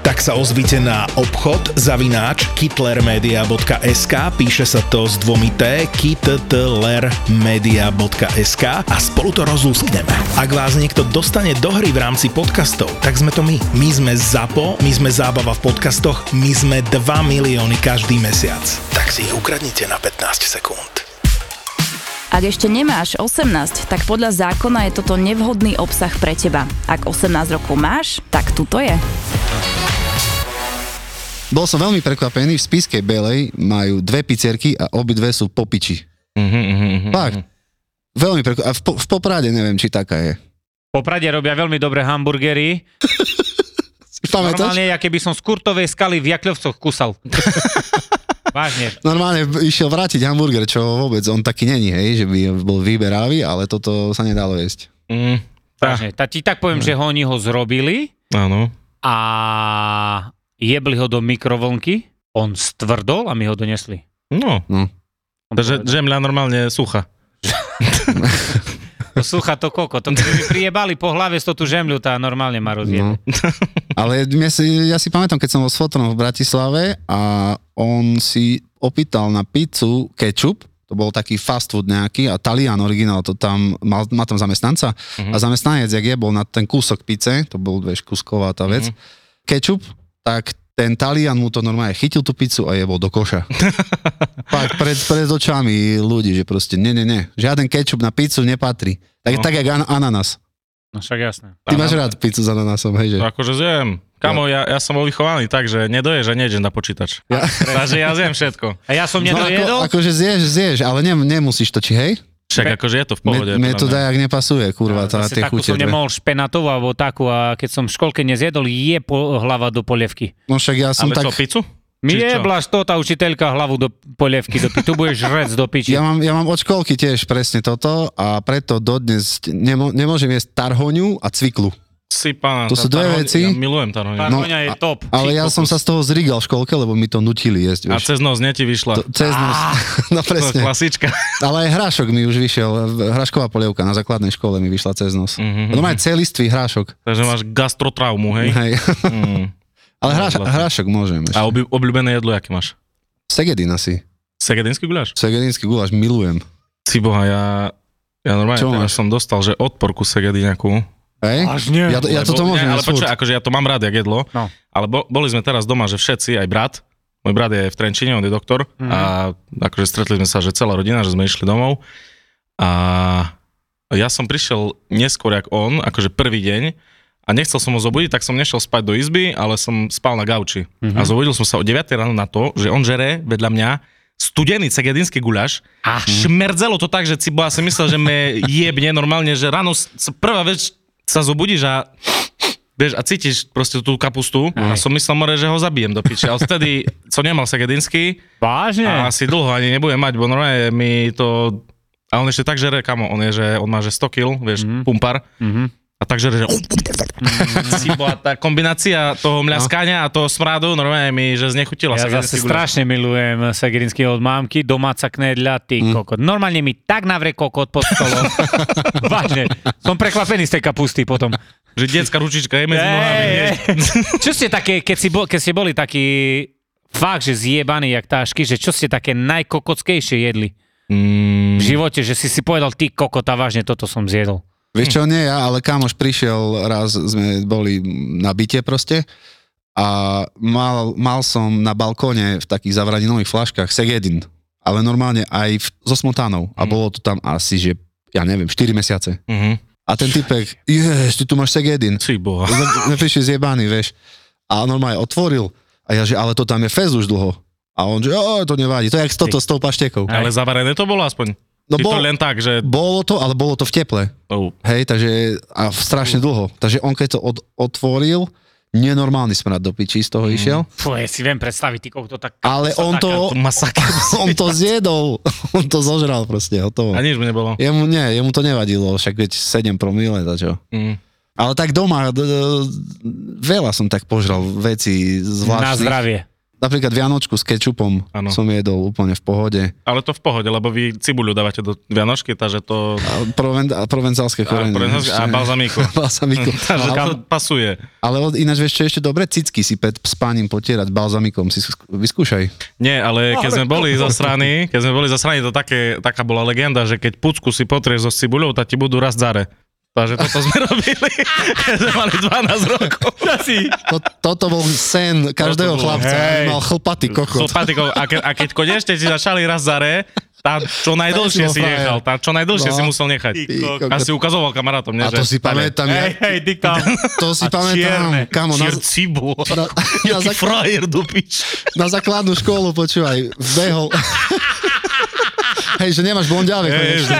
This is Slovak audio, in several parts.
Tak sa ozvite na obchod zavináč kitlermedia.sk píše sa to s dvomi T kitlermedia.sk a spolu to rozlúskneme. Ak vás niekto dostane do hry v rámci podcastov, tak sme to my. My sme ZAPO, my sme zábava v podcastoch, my sme 2 milióny každý mesiac. Tak si ich ukradnite na 15 sekúnd. Ak ešte nemáš 18, tak podľa zákona je toto nevhodný obsah pre teba. Ak 18 rokov máš, tak tu to je. Bol som veľmi prekvapený, v Spiskej Belej majú dve pizzerky a obidve sú popiči. Mhm, Fakt. Veľmi prekvapený. A v, po, v Poprade neviem, či taká je. Poprade robia veľmi dobré hamburgery. Pamätáš? Normálne, ja keby som z Kurtovej skaly v Jakľovcoch kusal. Vážne. Normálne išiel vrátiť hamburger, čo vôbec on taký není, hej, že by bol vyberavý, ale toto sa nedalo jesť. Mm, Vážne. Ta, ti tak poviem, že ho oni ho zrobili áno. A jebli ho do mikrovlnky, on stvrdol a my ho donesli. No, No. On takže žemľa normálne sucha. to sucha to koko, to keby mi prijebali po hlave z tú žemľu, tá normálne ma rozjede. No. Ale mne si, ja si pamätám, keď som bol s fotonom v Bratislave a on si opýtal na pizzu ketchup, to bol taký fast food nejaký a Talian originál, to tam, mal, má tam zamestnanca a zamestnanec, jak je, bol na ten kúsok pice, to bol, vieš, kusková tá vec, ketchup, tak ten Talian mu to normálne chytil tú pizzu a jebol do koša. Fakt, pred, pred očami ľudí, že proste, ne, ne, ne, žiaden ketchup na pizzu nepatrí. Tak, No. tak jak an- ananas. No však jasné. Ty máš rád pizzu s ananasom, hej, že? To akože zjem. Kamo, ja, ja som bol vychovaný tak, že nedoješ a nejdeš na počítač. Ja- Takže ja zjem všetko. A ja som No nedojedol? ako, akože zješ, zješ, ale ne, nemusíš to, či hej? Však akože je to v pohode. Mne, mne to podľa mňa. dajak nepasuje, kurva, tá, Zase tie takú chute. som nemohol špenatovú alebo takú a keď som v školke nezjedol, je po, hlava do polievky. No však ja som Ale tak... čo, pizzu? Jebla to tá učiteľka hlavu do polievky, do, tu budeš žrec do piči. Ja mám, ja mám od školky tiež presne toto a preto dodnes nemo, nemôžem jesť tarhoňu a cviklu. Si pána. To sú dve veci. Ja milujem tarhoňu. Tarhoňa je top. Ale ja som sa z toho zrigal v školke, lebo mi to nutili jesť, A vieš. cez nos ne ti vyšla. To, cez nos. no presne. klasička. Ale aj hrášok mi už vyšiel, hrášková polievka na základnej škole mi vyšla cez nos. Mhm, No má aj celistvý hrášok. Takže máš gastrotraumu, hej? Hej. Mm. Ale hráš, Zlatý. hrášok môžem ešte. A obľú- obľúbené jedlo, aké máš? Segedin asi. Segedinský guláš? Segedinský guláš milujem. Si boha, ja, ja normálne Čo teraz máš? som dostal, že odporku segediňakú. Hej? Vážne? Ja, to- ja Lebo- toto môžem ne, ale počkaj, akože ja to mám rád, jak jedlo. No. Ale bo, boli sme teraz doma, že všetci, aj brat, môj brat je v Trenčine, on je doktor Mhm. a akože stretli sme sa, že celá rodina, že sme išli domov a ja som prišiel neskôr, jak on, akože prvý deň a nechcel som ho zobudiť, tak som nešiel spať do izby, ale som spal na gauči. Mhm. A zobudil som sa o 9 ráno na to, že on žere vedľa mňa studený cegedinský guľaš a šmerdzelo to tak, že si bola si myslel, že me jebne normálne, že ráno prvá vec sa zobudíš a Vieš, a cítiš proste tú kapustu a som myslel, more, že ho zabijem do piče. Ale vtedy som nemal segedinský Vážne? a asi dlho ani nebudem mať, bo normálne mi to... A on ešte tak žere, kamo, on je, že on má, že 100 kg, vieš, Mhm. pumpar. Mhm. A tak žere, že... Si bola tá kombinácia toho mľaskania a toho smrádu, normálne mi, že znechutila Ja zase guláš. strašne milujem segedinský od mámky, domáca knedľa, ty Mm. kokot. Normálne mi tak navrie kokot pod stolom. Vážne. Som prekvapený z tej kapusty potom. Že detská ručička je medzi nohami. Čo ste také, keď, si bol, keď ste boli takí fakt, že zjebaní jak tášky, že čo ste také najkokockejšie jedli v Mm, živote, že si si povedal, ty kokota, vážne toto som zjedol. Vieš čo, nie ja, ale kamoš prišiel, raz sme boli na byte proste a mal, mal som na balkóne v takých zavraninových flaškách Segedin, ale normálne aj v, so smotánou a bolo to tam asi, že ja neviem, 4 mesiace. mhm. A ten typek, jež, ty tu máš Segedin. Si boha. Ne- Neprišli zjebaný, vieš. A normálne otvoril a ja, že ale to tam je fez už dlho. A on, že to nevadí, to je jak s toto, s tou paštekou. Ale zavarené to bolo aspoň. No Či to bol, len tak, že... bolo to, ale bolo to v teple. Oh. Hej, takže a strašne dlho. Takže on keď to od, otvoril, nenormálny smrad do pičí z toho Mm. išiel. Fú, ja si viem predstaviť, ty kokto tak... Ale on to, Taká masaker. on to zjedol, on to zožral proste, hotovo. A nič mu nebolo. Jemu nie, jemu to nevadilo, však veď 7 promile, čo. Mm. Ale tak doma, d- d- veľa som tak požral veci Na zvláštnych. zdravie. Napríklad Vianočku s kečupom Áno. som jedol úplne v pohode. Ale to v pohode, lebo vy cibuľu dávate do Vianočky, takže to... A, proven, a provenzálske A, korene. a balzamíku. balzamiku. takže ale, pasuje. ale ináč vieš čo ešte dobre? Cicky si pred spáním potierať balzamikom. Si sk- vyskúšaj. Nie, ale keď sme boli zo strany, keď sme boli zo strany, to také, taká bola legenda, že keď pucku si potrieš so cibuľou, tak ti budú rast zare. Takže toto sme robili, keď sme mali 12 rokov. To, toto bol sen každého Toto bol- chlapca. hej. Hej. Mal chlpatý kokot. Chlpatikov. A, ke, a keď konečne ti začali raz zare, tá čo najdlhšie si frajer. nechal, tá čo najdlhšie No. si musel nechať. Kokot. A si ukazoval kamarátom, nie? A to že- si pamätám. Hej, hej, diktám. to si A pamätám. čierne. Kamo, na, Čier cibu. na, na, zak- frajer do pič. na základnú školu, počúvaj, vbehol. Hej, že nemáš blondiave konečne.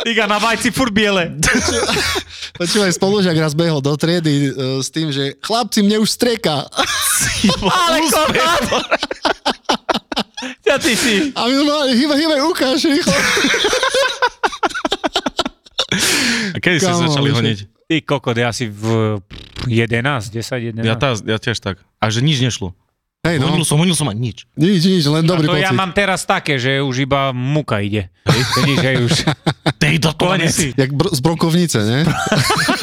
Tyga na vajci furt biele. Počúvaj, spolužiak raz behol do triedy uh, s tým, že chlapci, mne už streka. Ale kokot! Ja ty si. A my normálne, hýbaj, hýbaj, ukáž rýchlo. A kedy ste začali honiť? Ty kokot, ja si v 11, 10, 11. Ja, tá, ja tiež tak. A že nič nešlo. Hej, no, Honil som, honil som a nič. nič, nič, len A dobrý to pocit. ja mám teraz také, že už iba muka ide. Vidíš, že už Dej do konec. Jak br- z brokovnice, ne?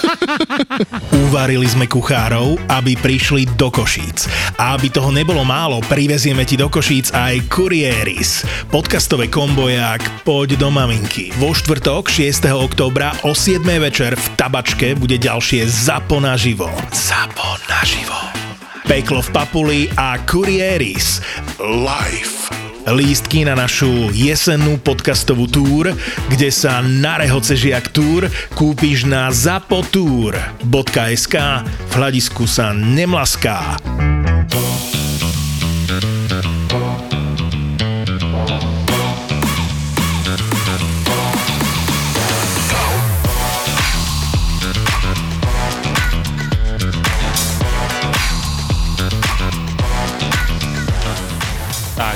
Uvarili sme kuchárov, aby prišli do Košíc. A aby toho nebolo málo, privezieme ti do Košíc aj Kurieris. Podcastové kombojak Poď do maminky. Vo štvrtok 6. oktobra o 7. večer v Tabačke bude ďalšie Zapo naživo. Zapo naživo. Peklo v Papuli a Kurieris. Live. Lístky na našu jesennú podcastovú túr, kde sa na rehoce žiak túr kúpiš na zapotour.sk v hľadisku sa nemlaská.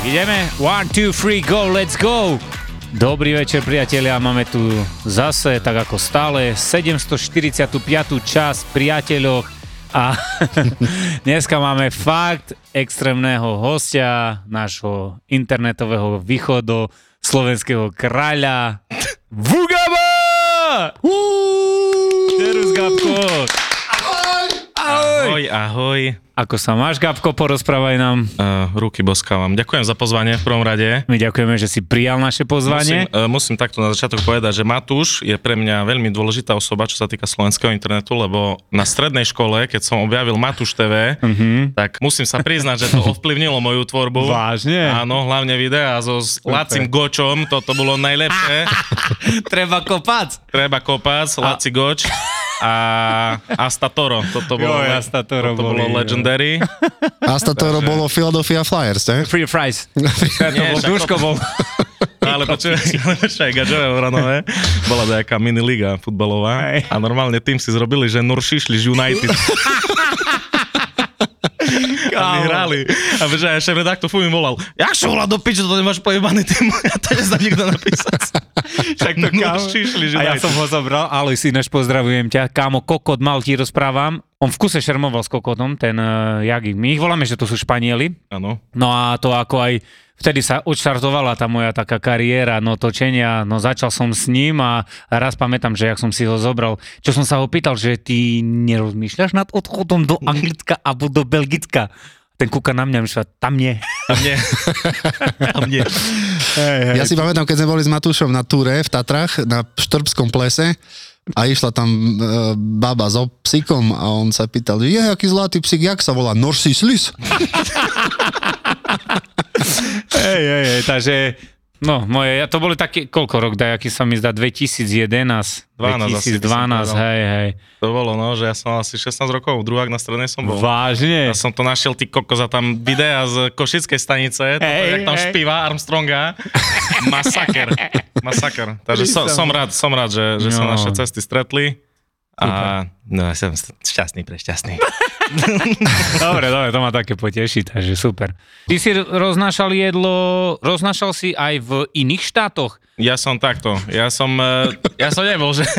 Tak, ideme. One, two, three, go, let's go. Dobrý večer, priatelia. Máme tu zase, tak ako stále, 745. časť priateľoch a dneska máme fakt extrémneho hostia, nášho internetového východu, slovenského kráľa, Vugaba! Serus, Gabko. Ahoj, ahoj. Ako sa máš, Gabko, porozprávaj nám. Uh, ruky boskávam. Ďakujem za pozvanie v prvom rade. My ďakujeme, že si prijal naše pozvanie. Musím, uh, musím takto na začiatok povedať, že Matúš je pre mňa veľmi dôležitá osoba, čo sa týka slovenského internetu, lebo na strednej škole, keď som objavil Matúš TV, Mhm. tak musím sa priznať, že to ovplyvnilo moju tvorbu. Vážne? Áno, hlavne videá so s Lacim Gočom, toto bolo najlepšie. Treba kopať. Treba kopať, Laci Goč a Asta Toro. Toto bolo, Jo, Asta Toro toto bolo boli, legendary. Asta to bolo Philadelphia Flyers, ne? Free fries. to Nie, bol Duško bol. Ale počúvaj, Gadžové Vranové, bola nejaká miniliga futbalová Hej. a normálne tým si zrobili, že Nuršišli z United. A vyhrali. A vieš, a šéf redaktor fú mi volal, jak sa volá do piče, to nemáš pojebaný tým, ja to neznám nikto napísať. Však to kámo. Nuršišli z A ja som ho zobral, ale si než pozdravujem ťa. Kámo, kokot mal ti rozprávam. On v kuse šermoval s kokotom, ten uh, Jagik. My ich voláme, že to sú Španieli. Áno. No a to ako aj vtedy sa odštartovala tá moja taká kariéra, no točenia, no začal som s ním a raz pamätám, že jak som si ho zobral, čo som sa ho pýtal, že ty nerozmýšľaš nad odchodom do Anglicka alebo do Belgicka? Ten kúka na mňa, že tam nie. Tam nie. Tam nie. Ja si pamätám, keď sme boli s Matúšom na túre v Tatrach, na Štrbskom plese a išla tam e, baba so psíkom a on sa pýtal, je, aký zlatý psík, jak sa volá? Norsislis? Hej, hej, hej, takže No, moje, ja to boli také, koľko rok daj, aký sa mi zdá, 2011, 12 asi by 2012, som povedal. hej, hej. To bolo, no, že ja som mal asi 16 rokov, druhák na strednej som bol. Vážne? Ja som to našiel, ty kokos, a tam videa z Košickej stanice, toto, Hej, jak tam hej. špíva Armstronga. Masaker. Masaker. Takže som, som rád, som rád, že, že sa No. naše cesty stretli. A no, ja som šťastný, prešťastný. Dobre, dobre, to ma také poteší, takže super. Ty si roznášal jedlo, roznášal si aj v iných štátoch? Ja som takto, ja som, eh, ja som nebol, že...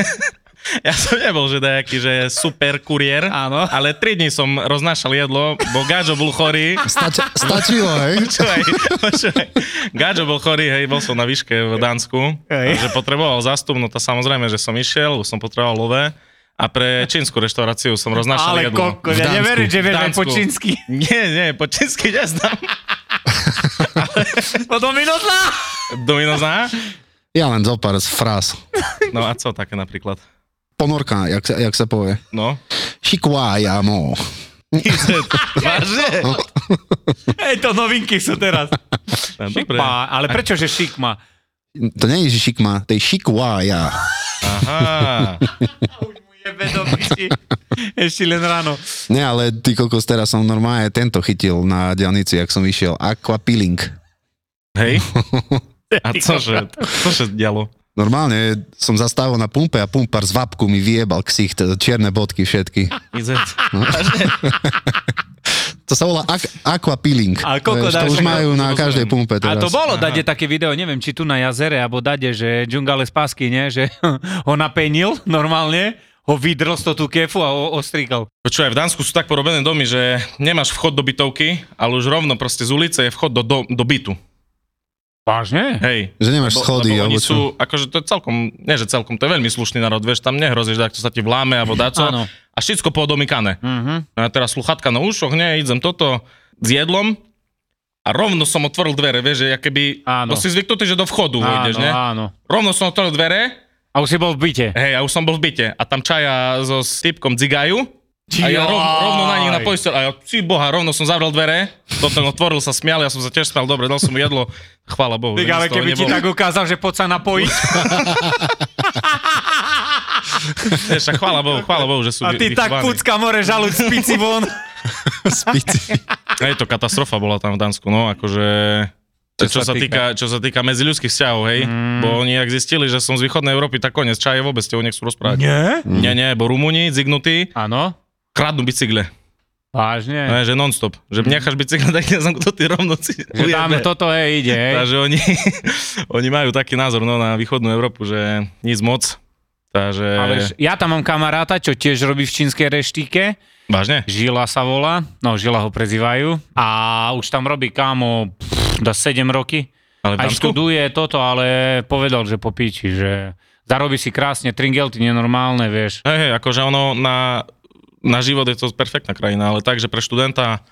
Ja som nebol, že dajaký, že super kuriér, Áno. ale 3 dní som roznášal jedlo, bo Gáčo bol chorý. Stač, stačilo, hej? Počúvaj, počúvaj. Gáčo bol chorý, hej, bol som na výške v Dánsku, Hej. že potreboval zástup, no to samozrejme, že som išiel, som potreboval lové a pre čínsku reštauráciu som roznášal Ale jedlo. koko, ja neverím, že vieš aj po čínsky. Nie, nie, po čínsky neznám. Potom minútla. Dominozná? Ja len zo pár z fráz. No a co také napríklad? Ponorka, jak sa, jak sa povie. No. Šikvájamo. Vážne? Hej, to novinky sú teraz. No. Šikma, ale prečo, že šikma? To nie je že šikma, to je šikvája. Aha. Jebe do piči. Ešte len ráno. Nie, ale ty kokos, teraz som normálne tento chytil na diálnici, jak som išiel. Aquapeeling. Hej. A cože? Cože dialo? Normálne som zastával na pumpe a pumpar z vapku mi vyjebal ksicht, čierne bodky všetky. Izet. To sa volá ak- aquapeeling. A koľko Vieš, to dáš- už majú na každej pumpe A teraz. to bolo dade také video, neviem, či tu na jazere, alebo dade, že Džungale z pásky, nie? Že ho napenil normálne, ho vydrel z toho tú kefu a o- ostrikal. Počúvaj, v Dánsku sú tak porobené domy, že nemáš vchod do bytovky, ale už rovno proste z ulice je vchod do, do, do bytu. Vážne? Hej. Že nemáš Lebo- schody, lebo oni alebo čo? sú, akože to je celkom, nie že celkom, to je veľmi slušný národ, vieš, tam nehrozíš, že to sa ti vláme alebo daco. Áno. A všetko podomykané. Mhm. No a teraz sluchatka na ušoch, nie, idem toto s jedlom a rovno som otvoril dvere, vieš, že ja keby, Áno. bo si zvyknutý, že do vchodu vojdeš, Áno, ne? áno. Rovno som otvoril dvere, A už si bol v byte. hej, a už som bol v byte a tam čaja so s typkom dzigajú a ja rov, rovno na nich napoistil a ja, si boha, rovno som zavrel dvere, potom otvoril sa, smial, ja som sa tiež smial, dobre, dal som mu jedlo, chvála Bohu. Že ale z keby ti nebolo. tak ukázal, že poď sa napojiť Vieš, chvála Bohu, chvála Bohu, že sú a ty vy- tak vychovaní. pucka more žaluť z pici von. Spíci. Hej, to katastrofa bola tam v Dánsku, no, akože... Čo, čo, sa týka, čo sa týka medziľudských vzťahov, hej, mm. bo oni ak zistili, že som z východnej Európy, tak konec, čaje vôbec ste nechcú rozprávať. Nie? Nie, nie, bo Rumúni, zignutí, Áno. kradnú bicykle. Vážne. Ne, že non-stop. Že necháš bicykle, tak nezamknutý ty rovno si Že tam toto hej, ide, hej. Takže oni, oni majú taký názor no, na východnú Európu, že nic moc. Takže... Ale ja tam mám kamaráta, čo tiež robí v čínskej reštike. Vážne? Žila sa volá, no Žila ho prezývajú. A už tam robí kámo pff, dá 7 roky. Ale Aj študuje toto, ale povedal, že popíči, že zarobí si krásne, tringelty nenormálne, vieš. Hej, hej, akože ono na, na život je to perfektná krajina, ale tak, že pre študenta,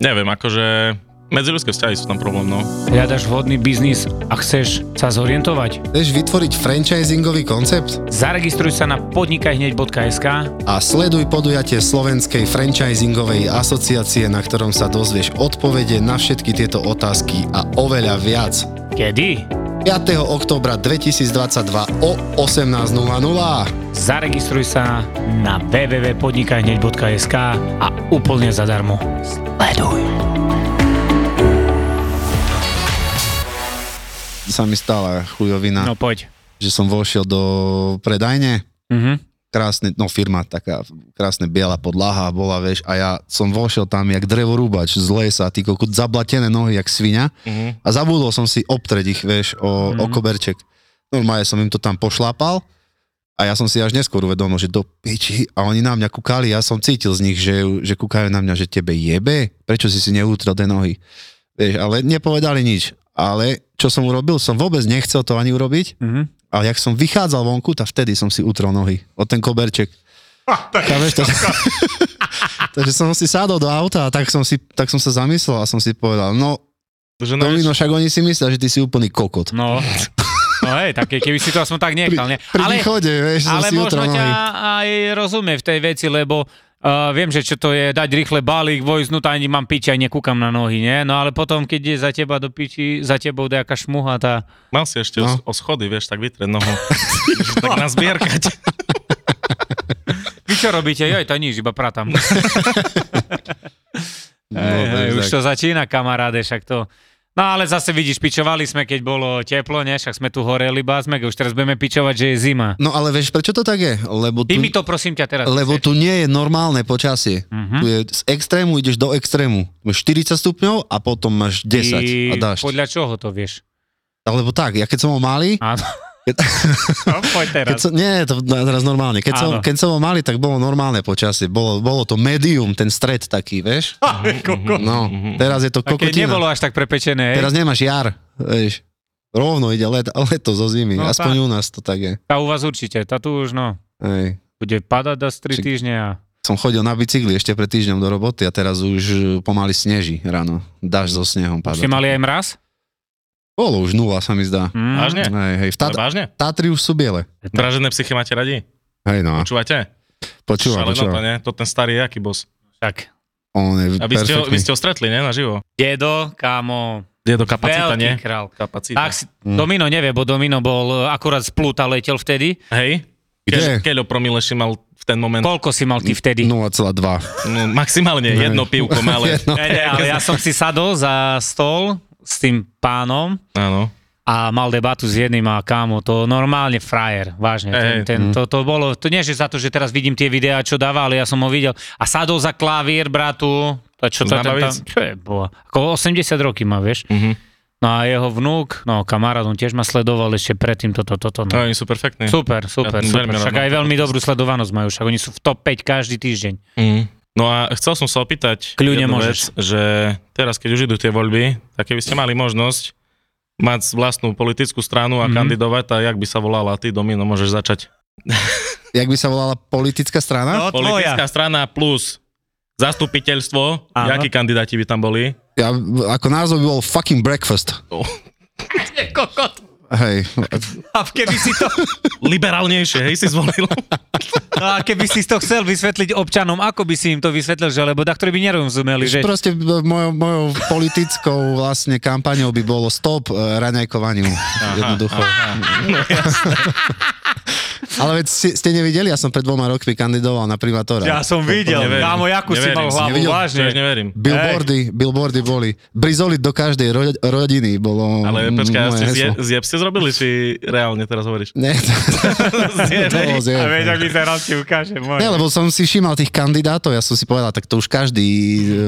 neviem, akože medziľudské vzťahy sú tam problém, no. Hľadaš vhodný biznis a chceš sa zorientovať? Chceš vytvoriť franchisingový koncept? Zaregistruj sa na podnikajhneď.sk A sleduj podujatie Slovenskej franchisingovej asociácie, na ktorom sa dozvieš odpovede na všetky tieto otázky a oveľa viac. Kedy? 5. oktobra 2022 o 18.00. Zaregistruj sa na www.podnikajhneď.sk a úplne zadarmo. Sleduj. Sa mi stala chujovina, No poď. že som vošiel do predajne, Mhm. krásne, no firma taká, krásne biela podlaha bola, vieš, a ja som vošiel tam jak drevorúbač z lesa, ty kokot, zablatené nohy jak svinia Mhm. a zabudol som si obtreť ich, vieš, o, mm. o koberček. Normálne som im to tam pošlápal a ja som si až neskôr uvedomil, že do piči a oni na mňa kúkali, ja som cítil z nich, že, že kúkajú na mňa, že tebe jebe, prečo si si neutrel tie nohy. Vieš, ale nepovedali nič. Ale čo som urobil, som vôbec nechcel to ani urobiť, Mhm. ale jak som vychádzal vonku, tak vtedy som si utrel nohy od ten koberček. Chápeš to? Takže som si sádol do auta a tak som, si, tak som sa zamyslel a som si povedal, no Že Domino, však oni si myslia, že ty si úplný kokot. No. No hej, také, keby si to aspoň tak nechal, ne? Pri východe, vieš, ale možno ťa aj rozumie v tej veci, lebo uh, viem, že čo to je dať rýchle balík, vojsnúť, ani mám piči, aj nekúkam na nohy, nie? No ale potom, keď je za teba do piči, za tebou nejaká šmuha, tá... Mal si ešte No. o, o schody, vieš, tak vytrieť nohu. tak nazbierkať. Vy čo robíte? Joj, to nič, iba pratam. No, hej, takže už to začína, kamaráde, však to... No ale zase vidíš, pičovali sme, keď bolo teplo, ne? Však sme tu horeli bázme, už teraz budeme pičovať, že je zima. No ale vieš, prečo to tak je? Lebo tu, Ty mi to prosím ťa teraz. lebo chceš. tu nie je normálne počasie. Mhm. Tu je z extrému ideš do extrému. Máš 40 stupňov a potom máš 10 a Ty dáš. Podľa čoho to vieš? Alebo tak, ja keď som bol malý, Áno. Keď- no, poď keď teraz. som, nie, to teraz normálne. Keď som, keď som bol malý, tak bolo normálne počasie. Bolo, bolo to medium, ten stred taký, vieš? No, teraz je to A keď kokotina. nebolo až tak prepečené, hej? Teraz nemáš jar, vieš. Rovno ide let, leto zo zimy. No Aspoň tak. u nás to tak je. A u vás určite, tá tu už no, Hej. bude padať asi 3 Či- týždne a... Som chodil na bicykli ešte pred týždňom do roboty a teraz už pomaly sneží ráno. Dáš so snehom ste mali aj mraz? Bolo už nula, sa mi zdá. Mm. Vážne? Hej, hej. V Tat- vážne? Tatry už sú biele. Dražené psychy máte radi? Hej, no. Počúvate? Počúva, Šaleno to, nie? To ten starý je aký boss. Tak. On je A vy ste, ho, vy ste ho stretli, nie? Naživo. Dedo, kámo, Je to kapacita, veľký nie? král. Kapacita. Tak si, Domino nevie, bo Domino bol e, akurát z Pluta letel vtedy. Hej? Kde? Keľo promile si mal v ten moment? Koľko si mal ty vtedy? 0,2. No, maximálne jedno pivko malé. Jedno. Ne, ne, ale ja som si sadol za stol s tým pánom Áno. a mal debatu s jedným a kámo, to normálne frajer, vážne. Ten, ten, to, to bolo, to nie že za to, že teraz vidím tie videá, čo dáva, ale ja som ho videl. A sadol za klavír, bratu, to, čo to tam, čo je, bola. Ako 80 roky má, vieš. Mhm. No a jeho vnúk, no kamarát, on tiež ma sledoval ešte predtým toto, toto, No, no. oni sú perfektní. Super, super, Ja super. veľmi Však aj veľmi dobrú sledovanosť majú, však oni sú v top 5 každý týždeň. Mm. No a chcel som sa opýtať Kľudne jednu môžeš. vec, že teraz, keď už idú tie voľby, tak keby ste mali možnosť mať vlastnú politickú stranu a Mhm. kandidovať, tak jak by sa volala ty, Domino, môžeš začať. Jak by sa volala politická strana? No, Politická strana plus zastupiteľstvo, Áno. jakí kandidáti by tam boli? Ja, ako názov by bol fucking breakfast. Kokot. Hej. A keby si to, Liberálnejšie, hej, si zvolil. a keby si to chcel vysvetliť občanom, ako by si im to vysvetlil, že lebo takto by nerozumeli, že... Proste mojou, mojou politickou vlastne kampaňou by bolo stop uh, raňajkovaniu. Jednoducho. No, Ale veď ste, ste nevideli, ja som pred dvoma rokmi kandidoval na primátora. Ja som videl, kámo, jakú si Neverím, mal si hlavu, nevidel? vážne. Tiež neverím. Billboardy, billboardy boli. Brizolit do každej ro- rodiny bolo Ale počkaj, zje, heslo. zjeb ste zrobili, či reálne teraz hovoríš? Nie, to, to bolo zjeb. A veď, ak mi teraz ti ukáže môj. Nie, lebo som si všímal tých kandidátov, ja som si povedal, tak to už každý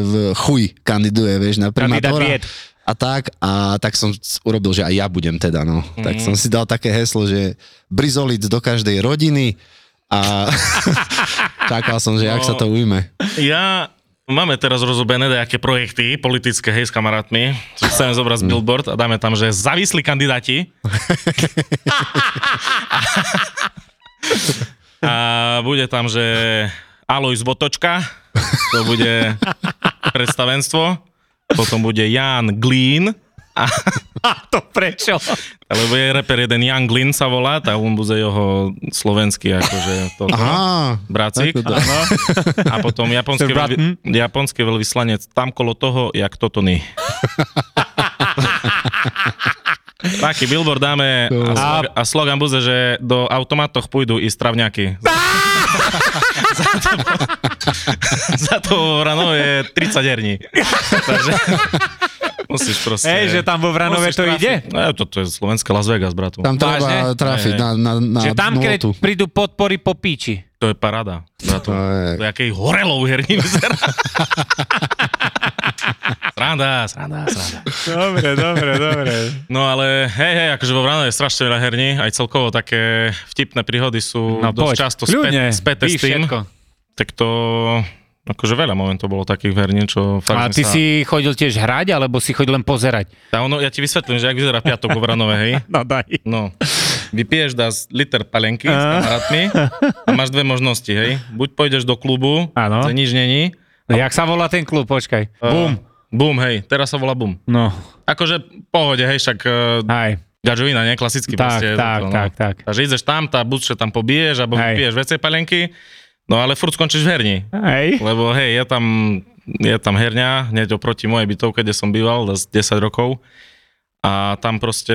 v chuj kandiduje, vieš, na Kandidát primátora. vied. A tak, a tak som urobil, že aj ja budem teda, no. Mm. Tak som si dal také heslo, že brizolic do každej rodiny a čakal som, že jak sa to ujme. Ja Máme teraz rozobené nejaké projekty politické, hej, s kamarátmi. Že Chceme zobrať Mm. billboard a dáme tam, že závislí kandidáti. a bude tam, že Alois Votočka, to bude predstavenstvo. Potom bude Jan Glín, A to prečo? alebo je reper jeden Jan Glín sa volá, tak on bude jeho slovenský, akože toto. Aha, Bracík. Áno. A potom japonský, Bratton. veľvy, japonský veľvyslanec tam kolo toho, jak toto ny. Taký billboard dáme a, slog, a slogan bude, že do automatoch pôjdu i stravňaky. Za, to, za to rano je 30 herní. Takže musíš proste... Hej, že tam vo Vranove to trafiť. ide? No, toto je Slovenská Las Vegas, bratu. Tam treba Vážne? trafiť Hej, hej. na, na, na Že tam, keď prídu podpory po píči. To je paráda, bratu. To je- To je akej horelou herní vyzerá. sranda, sranda, sranda. Dobre, dobre, dobre. No ale hej, hej, akože vo Vrano je strašne veľa herní, aj celkovo také vtipné príhody sú No dosť poď, často späté píš s tým. všetko. Tak to, akože veľa momentov bolo takých herní, čo fakt A ty sa... si chodil tiež hrať, alebo si chodil len pozerať? Tá, ono, ja ti vysvetlím, že ak vyzerá piatok vo Vranove, hej. No daj. No, vypiješ dá liter palenky s kamarátmi a máš dve možnosti, hej. Buď pôjdeš do klubu, Áno. kde nič není. Jak sa volá ten klub, počkaj. Bum. Bum, hej, teraz sa volá Bum. No, Akože pohode, hej, však aj. Gadžovina, nie? Klasicky Tak, proste. tak, to, no. tak, tak. Takže ideš tam, tá buď, tam pobiješ, alebo Hej. vypiješ vece palenky, no ale furt skončíš v herni. Hej. Lebo hej, je tam, je tam herňa, hneď oproti mojej bytovke, kde som býval, z 10 rokov. A tam proste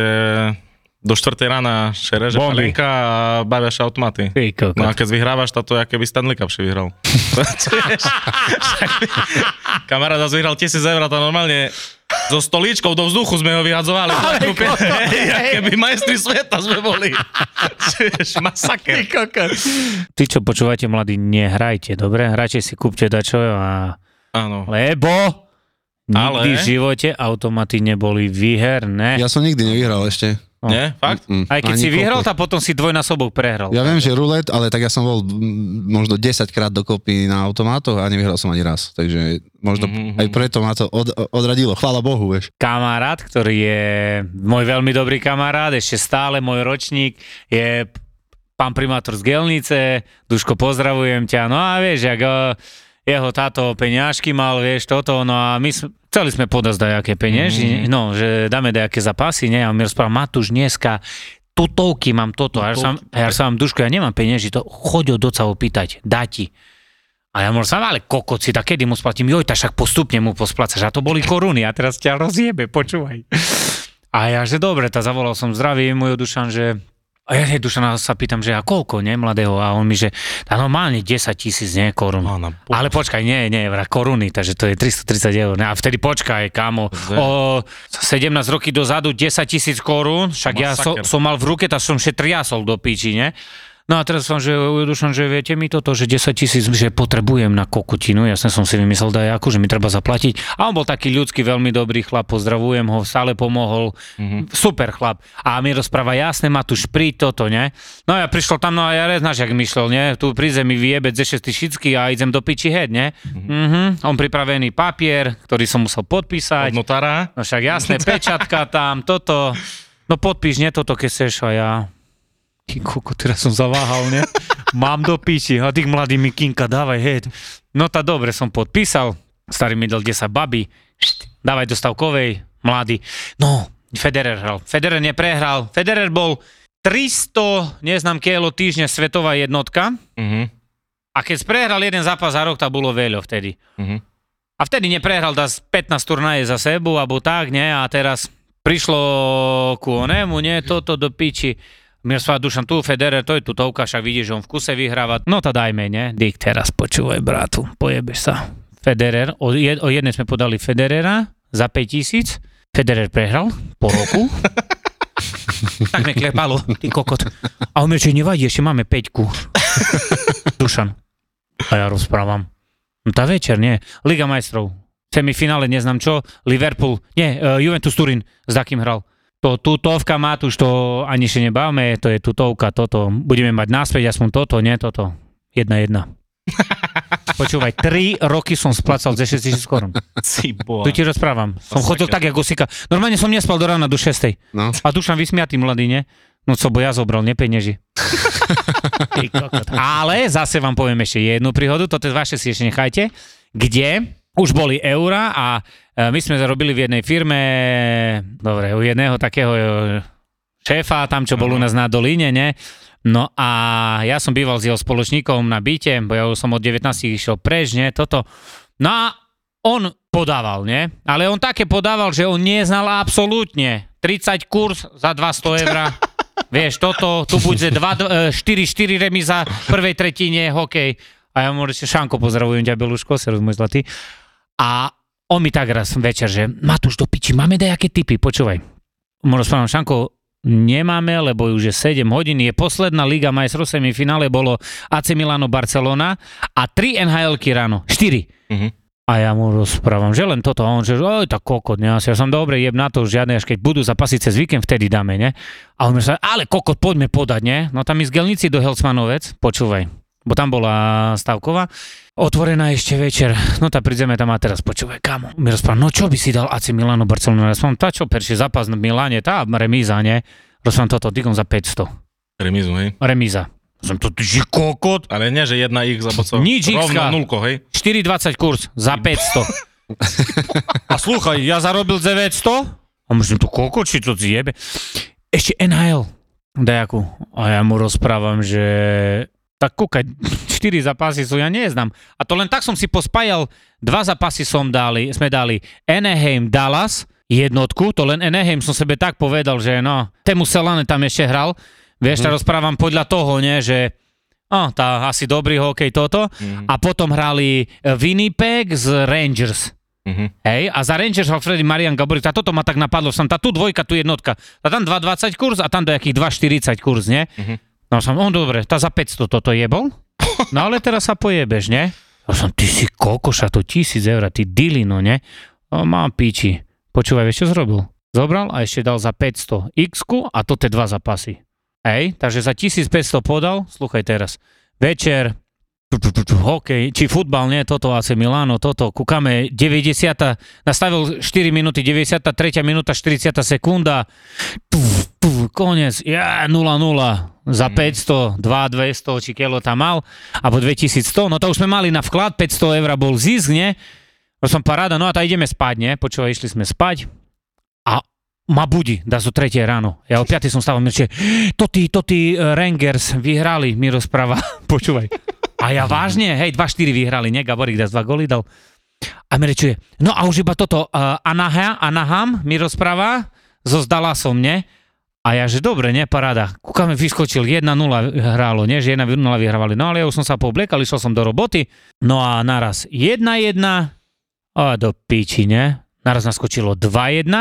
do 4 rána šereže Bomby. palenka a bavia sa automaty. No a keď vyhrávaš, táto je, keby Stanley Cup si vyhral. Kamarát zase vyhral 1000 eur to normálne So stolíčkou do vzduchu sme ho vyhadzovali. Keby majstri sveta sme boli. Masaker. Ty, čo počúvate, mladí, nehrajte, dobre? Hrajte si, kúpte dačo a... Áno. Lebo nikdy Ale- v živote automaty neboli výherné. Ja som nikdy nevyhral ešte. Nie? Fakt? Mm, Aj keď ani si vyhral, kokot. tak potom si dvojnásobok prehral. Ja viem, že rulet, ale tak ja som bol mm, možno 10 krát dokopy na automátoch a nevyhral som ani raz. Takže možno Mhm. aj preto ma to od, odradilo. Chvála Bohu, vieš. kamarát, ktorý je môj veľmi dobrý kamarát, ešte stále môj ročník, je pán primátor z Gelnice, Duško, pozdravujem ťa, no a vieš, jak eh, jeho táto peňažky mal, vieš, toto, no a my sme, chceli sme podať dajaké penieži, mm. no, že dáme dajaké zapasy, ne, a mi rozprával, Matúš, dneska tutovky mám toto, a ja ja som Duško, ja nemám penieži, to choď od oca opýtať, dá ti. A ja môžem sa, ale kokoci, tak kedy mu splatím? Joj, tak však postupne mu posplácaš. A to boli koruny a teraz ťa rozjebe, počúvaj. A ja, že dobre, tak zavolal som zdravím môj Dušan, že a ja Dušana sa pýtam, že a koľko, ne, mladého? A on mi, že tá normálne 10 tisíc, nie, korun. Á, na Boha. Ale počkaj, nie, nie, vraj koruny, takže to je 330 eur. Ne, A vtedy počkaj, kámo, o 17 roky dozadu 10 tisíc korún, však ja so, som mal v ruke, tak som še triasol do piči, ne? No a teraz som, že Dušan, že viete mi toto, že 10 tisíc, že potrebujem na kokotinu, jasne som si vymyslel dajaku, že mi treba zaplatiť. A on bol taký ľudský, veľmi dobrý chlap, pozdravujem ho, stále pomohol, mm-hmm. super chlap. A mi rozpráva, jasne, má tu šprit, toto, ne? No ja prišiel tam, no a ja neznáš, jak myšlel, ne? Tu príde mi vyjebať ze šestý šicky a idem do piči head, ne? Mm-hmm. On pripravený papier, ktorý som musel podpísať. Od notára? No však jasné, pečatka tam, toto. No podpíš, nie toto, keď chceš a ja... Ty koko, teraz som zaváhal, ne? Mám do piči, a tých mladý mi kinka, dávaj head. No tá dobre, som podpísal, starý mi dal 10 baby, dávaj do stavkovej, mladý. No, Federer hral. Federer neprehral. Federer bol 300, neznám kilo týždňa svetová jednotka Mhm. a keď prehral jeden zápas za rok, tak bolo veľa vtedy. Mhm. A vtedy neprehral dá 15 turnaje za sebou, alebo tak, ne? A teraz prišlo ku onemu, nie? Toto do piči. Miroslav Dušan, tu Federer, to je tu tovka, však vidíš, že on v kuse vyhráva. No to dajme, ne? Dick, teraz počúvaj, bratu, pojebeš sa. Federer, o, jed, o jednej sme podali Federera za 5000, Federer prehral po roku. tak neklepalo, ty kokot. A on mi, že nevadí, ešte máme peťku. Dušan. A ja rozprávam. No tá večer, nie. Liga majstrov. Semifinále, neznám čo. Liverpool. Nie, uh, Juventus Turín. S takým hral. To tutovka Matúš, to ani ešte nebáme, to je tutovka, toto. Budeme mať naspäť aspoň toto, nie toto. Jedna, jedna. Počúvaj, 3 roky som splácal ze 6 tisíc korún. Si. Tu ti rozprávam. Som chodil tak, ako sika. Normálne som nespal do rána do 6. No. A Dušan vysmiatý mladý, nie? No co, bo ja zobral, kokot. Ale zase vám poviem ešte jednu príhodu, toto vaše si ešte nechajte, kde už boli eura a e, my sme zarobili v jednej firme, dobre, u jedného takého e, šéfa, tam čo bol u nás na Dolíne, ne? No a ja som býval s jeho spoločníkom na byte, bo ja už som od 19 išiel preč, ne, toto. No a on podával, ne? Ale on také podával, že on neznal absolútne 30 kurz za 200 eur. Vieš, toto, tu bude 4-4 remiza prvej tretine, hokej. A ja mu hovorím, Šanko, pozdravujem ťa, Beluško, ser môj zlatý. A on mi tak raz večer, že Matúš, do piči, máme dajaké typy, počúvaj. Mu rozprávam, Šanko, nemáme, lebo už je 7 hodín, je posledná Liga majstrov semifinále, bolo AC Milano Barcelona a 3 NHL-ky ráno, 4. Mhm. A ja mu rozprávam, že len toto. A on že, oj, tak kokot, ne? Ja som dobre, jeb na to, žiadne, až keď budú zapasiť cez víkend, vtedy dáme, ne? A on mi sa, ale kokot, poďme podať, ne? No tam ísť Gelnici do Helsmanovec, počúvaj, bo tam bola stavková, otvorená ešte večer, no tak prídeme tam a teraz počúvaj, kamo. Mi rozprávam, no čo by si dal AC Milano Barcelona? Ja som, tá čo, peršie zápas v Miláne, tá remíza, ne? Rozprávam toto, digom za 500. Remizu, hej. Remíza. Som to, že kokot, Ale nie, že jedna X, alebo co? Nič. Rovno nulko, hej. 4,20 kurz za 500. A slúchaj, ja zarobil 900 a myslím, to koľko, či to zjebe. Ešte NHL. Dajaku. A ja mu rozprávam, že tak kúkaj, 4 zápasy sú, ja neznám. A to len tak som si pospájal, dva zápasy som dali, sme dali Anaheim, Dallas, jednotku, to len Anaheim som sebe tak povedal, že no, Temu Selane tam ešte hral, vieš, mm. rozprávam podľa toho, nie, že Oh, tá asi dobrý hokej toto. Mhm. A potom hrali eh, Winnipeg z Rangers. Mhm. Mhm. Hej, a za Rangers hral Freddy Marian Gaborik, a toto ma tak napadlo, som tá tu dvojka, tu jednotka, a tam 2,20 kurz a tam do jakých 2,40 kurz, nie? Mhm. No som, on dobre, tá za 500 toto jebol, no ale teraz sa pojebeš, nie? Ja som, ty si kokoša, to tisíc eur, ty dilino, nie? O, mám piči. Počúvaj, vieš, čo zrobil? Zobral a ešte dal za 500 x a to tie dva zapasy. Hej, takže za 1500 podal, sluchaj teraz, večer, hokej, či futbal, nie, toto AC Milano, toto, kúkame, 90, nastavil 4 minúty, 93 minúta, 40 sekunda, konec, ja, 0-0, za 500, 2 200, či kilo tam mal, alebo 2100, no to už sme mali na vklad, 500 eur bol zisk, nie, no som paráda, no a tá ideme spať, nie, počúvaj, išli sme spať, a ma budí, dá zo tretie ráno. Ja o 5 som stával, že to tí, to tí Rangers vyhrali, mi rozpráva, počúvaj. A ja vážne, hej, 2-4 vyhrali, nie, Gaborik dá dva goly dal. A mi rečuje, no a už iba toto, uh, Anaha, Anaham mi rozpráva, so Dallasom, nie? A ja, že dobre, nie, paráda. Kúkame, vyskočil, 1-0 hrálo, nie, že 1-0 vyhrávali. No ale ja už som sa poobliekal, išiel som do roboty. No a naraz 1-1, a do piči, nie? Naraz naskočilo 2-1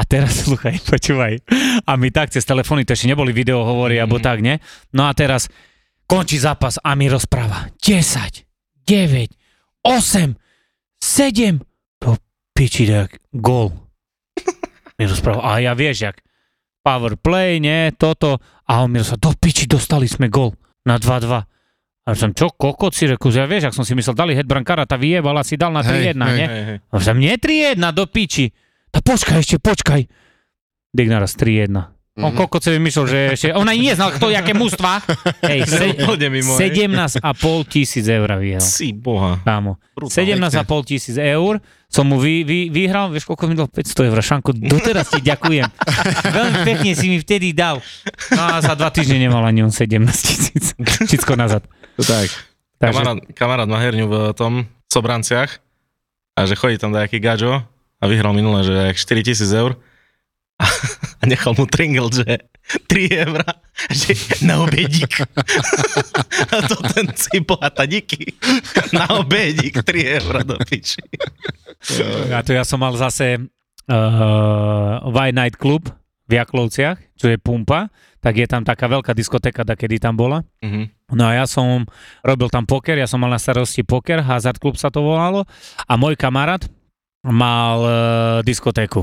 a teraz, sluchaj, počúvaj. A my tak cez telefóny, to ešte neboli video hovory, mm-hmm. alebo tak, nie? No a teraz Končí zápas a mi rozpráva. 10, 9, 8, 7. To piči, tak gol. Mi rozpráva. A ja vieš, jak power play, nie, toto. A on mi rozpráva, do piči, dostali sme gol na 2-2. A som, čo, kokot si reku, ja vieš, ak som si myslel, dali head brankára, tá vyjebala si dal na 3-1, hej, nie? Hej, hej. A som, nie 3-1, do piči. Tá počkaj ešte, počkaj. Dignaras 3-1. Mm-hmm. On mhm. koľko si vymyslel, že ešte... Ona ani neznal, kto, jaké mústva. Hej, se, 17,5 tisíc eur vyhral. Si boha. Kámo. 17,5 tisíc eur som mu vy, vy, vyhral, vieš, koľko mi dal? 500 eur. Šanko, doteraz ti ďakujem. Veľmi pekne si mi vtedy dal. No a za dva týždne nemal ani on 17 tisíc. Všetko nazad. To tak. Takže... Kamarát, kamarát má herňu v eh, tom Sobranciach a že chodí tam nejaký gaďo a vyhral minule, že 4 tisíc eur a, a nechal mu tringel, že 3 eurá, že na obedík. A to ten si bohatá, díky. Na obedík 3 eurá do piči. a to ja som mal zase uh, White Night Club v Jaklovciach, čo je Pumpa, tak je tam taká veľká diskotéka, da kedy tam bola. Mhm. No a ja som robil tam poker, ja som mal na starosti poker, Hazard Club sa to volalo a môj kamarát mal uh, diskotéku.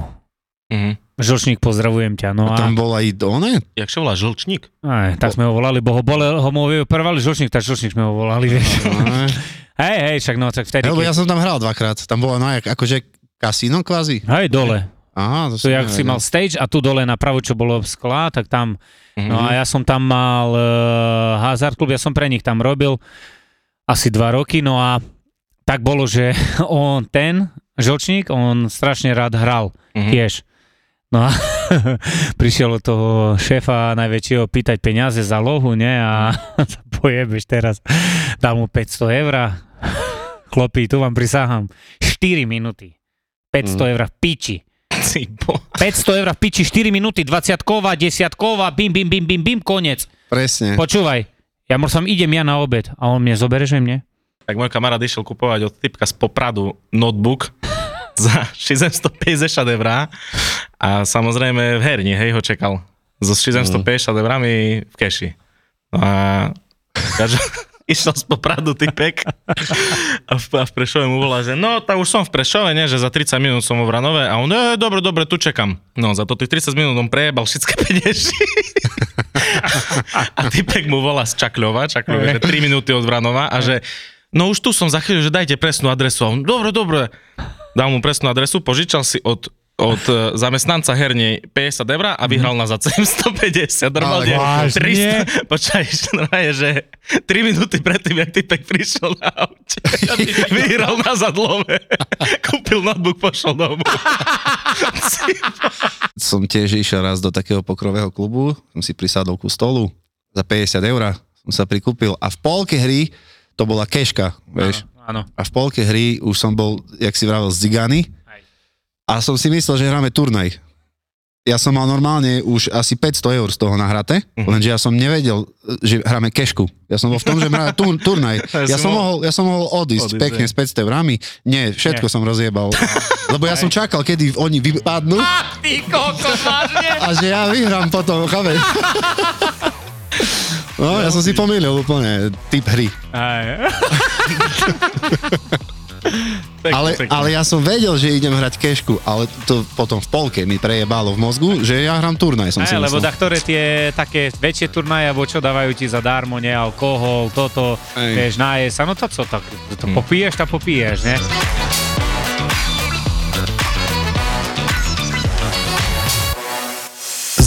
Mhm. Žlčník, pozdravujem ťa. No A a, tam bol aj one? Jak sa volá, žlčník? aj, tak sme ho volali, bo ho, bole, ho mu prvali žlčník, tak žlčník sme ho volali, vieš. Hej, hej, však no, tak vtedy, Lebo ja som tam hral dvakrát. Tam bolo no, jak, akože kasíno kvázi. Hej, dole. Aha, to To som jak si mal stage a tu dole napravo, čo bolo skla, tak tam, Mhm. no a ja som tam mal uh, Hazard Club, ja som pre nich tam robil asi dva roky, no a tak bolo, že on, ten žlčník, on strašne rád hral Mhm. tiež. No a prišiel od toho šéfa najväčšieho pýtať peniaze za lohu, ne? A pojebeš teraz. Dal mu 500 eur. Chlopí, tu vám prisahám. 4 minúty. 500 eur v piči. Boha. 500 eur v piči, 4 minúty, 20-ková, 10-ková, bim, bim, bim, bim, bim, konec. Presne. Počúvaj, ja som idem ja na obed a on mne zobere, že mne? Tak môj kamarát išiel kupovať od typka z Popradu notebook za 650 eur a samozrejme v herni, hej, ho čekal. So 650 eurami v keši. No a každý, išiel z Popradu typek a v, a v Prešove mu volá, že no, tak už som v Prešove, nie, že za 30 minút som vo Vranove a on, e, dobre, dobre, tu čakám. No, za to tých 30 minút on prejebal všetké peniazy. a typek mu volá z Čakľova, Čakľov je že 3 minúty od Vranova a že no už tu som za chvíľu, že dajte presnú adresu. A on, dobre, dobre. Dal mu presnú adresu, požičal si od od e, zamestnanca herne 50 eur a vyhral na za 750. Normálne Ale vážne? 300. Počkaj, normálne, že 3 minúty predtým, jak typek prišiel na aute. Vyhral na zadlove. Kúpil notebook, pošol domov. Som tiež išiel raz do takého pokrového klubu, som si prisadol ku stolu, za 50 eur som sa prikúpil a v polke hry to bola keška, vieš. Áno. A v polke hry už som bol, jak si vravel, z Zigany. A som si myslel, že hráme turnaj. ja som mal normálne už asi 500 eur z toho nahraté, uh-huh. lenže ja som nevedel, že hráme kešku. Ja som bol v tom, že hráme tur, turnaj. Ja som, mohol- ja som mohol odísť, Odísť, pekne hej. s 500 eurami. Nie, všetko Nie. som rozjebal. Lebo ja som čakal, kedy oni vypadnú Ty kokos, vážne? a že ja vyhrám potom, chápeš? No, ja som si pomýlil úplne typ hry. Aj. Pekne, Ale, pekne. ale ja som vedel, že idem hrať kešku, ale to potom v polke mi prejebalo v mozgu, že ja hrám turnaj, som si Aj, lebo myslel. da, ktoré tie také väčšie turnaje, alebo čo dávajú ti zadarmo, ne, alkohol, toto, Ej. vieš, naje sa, no to co, tak, to popiješ, tak popiješ, ne?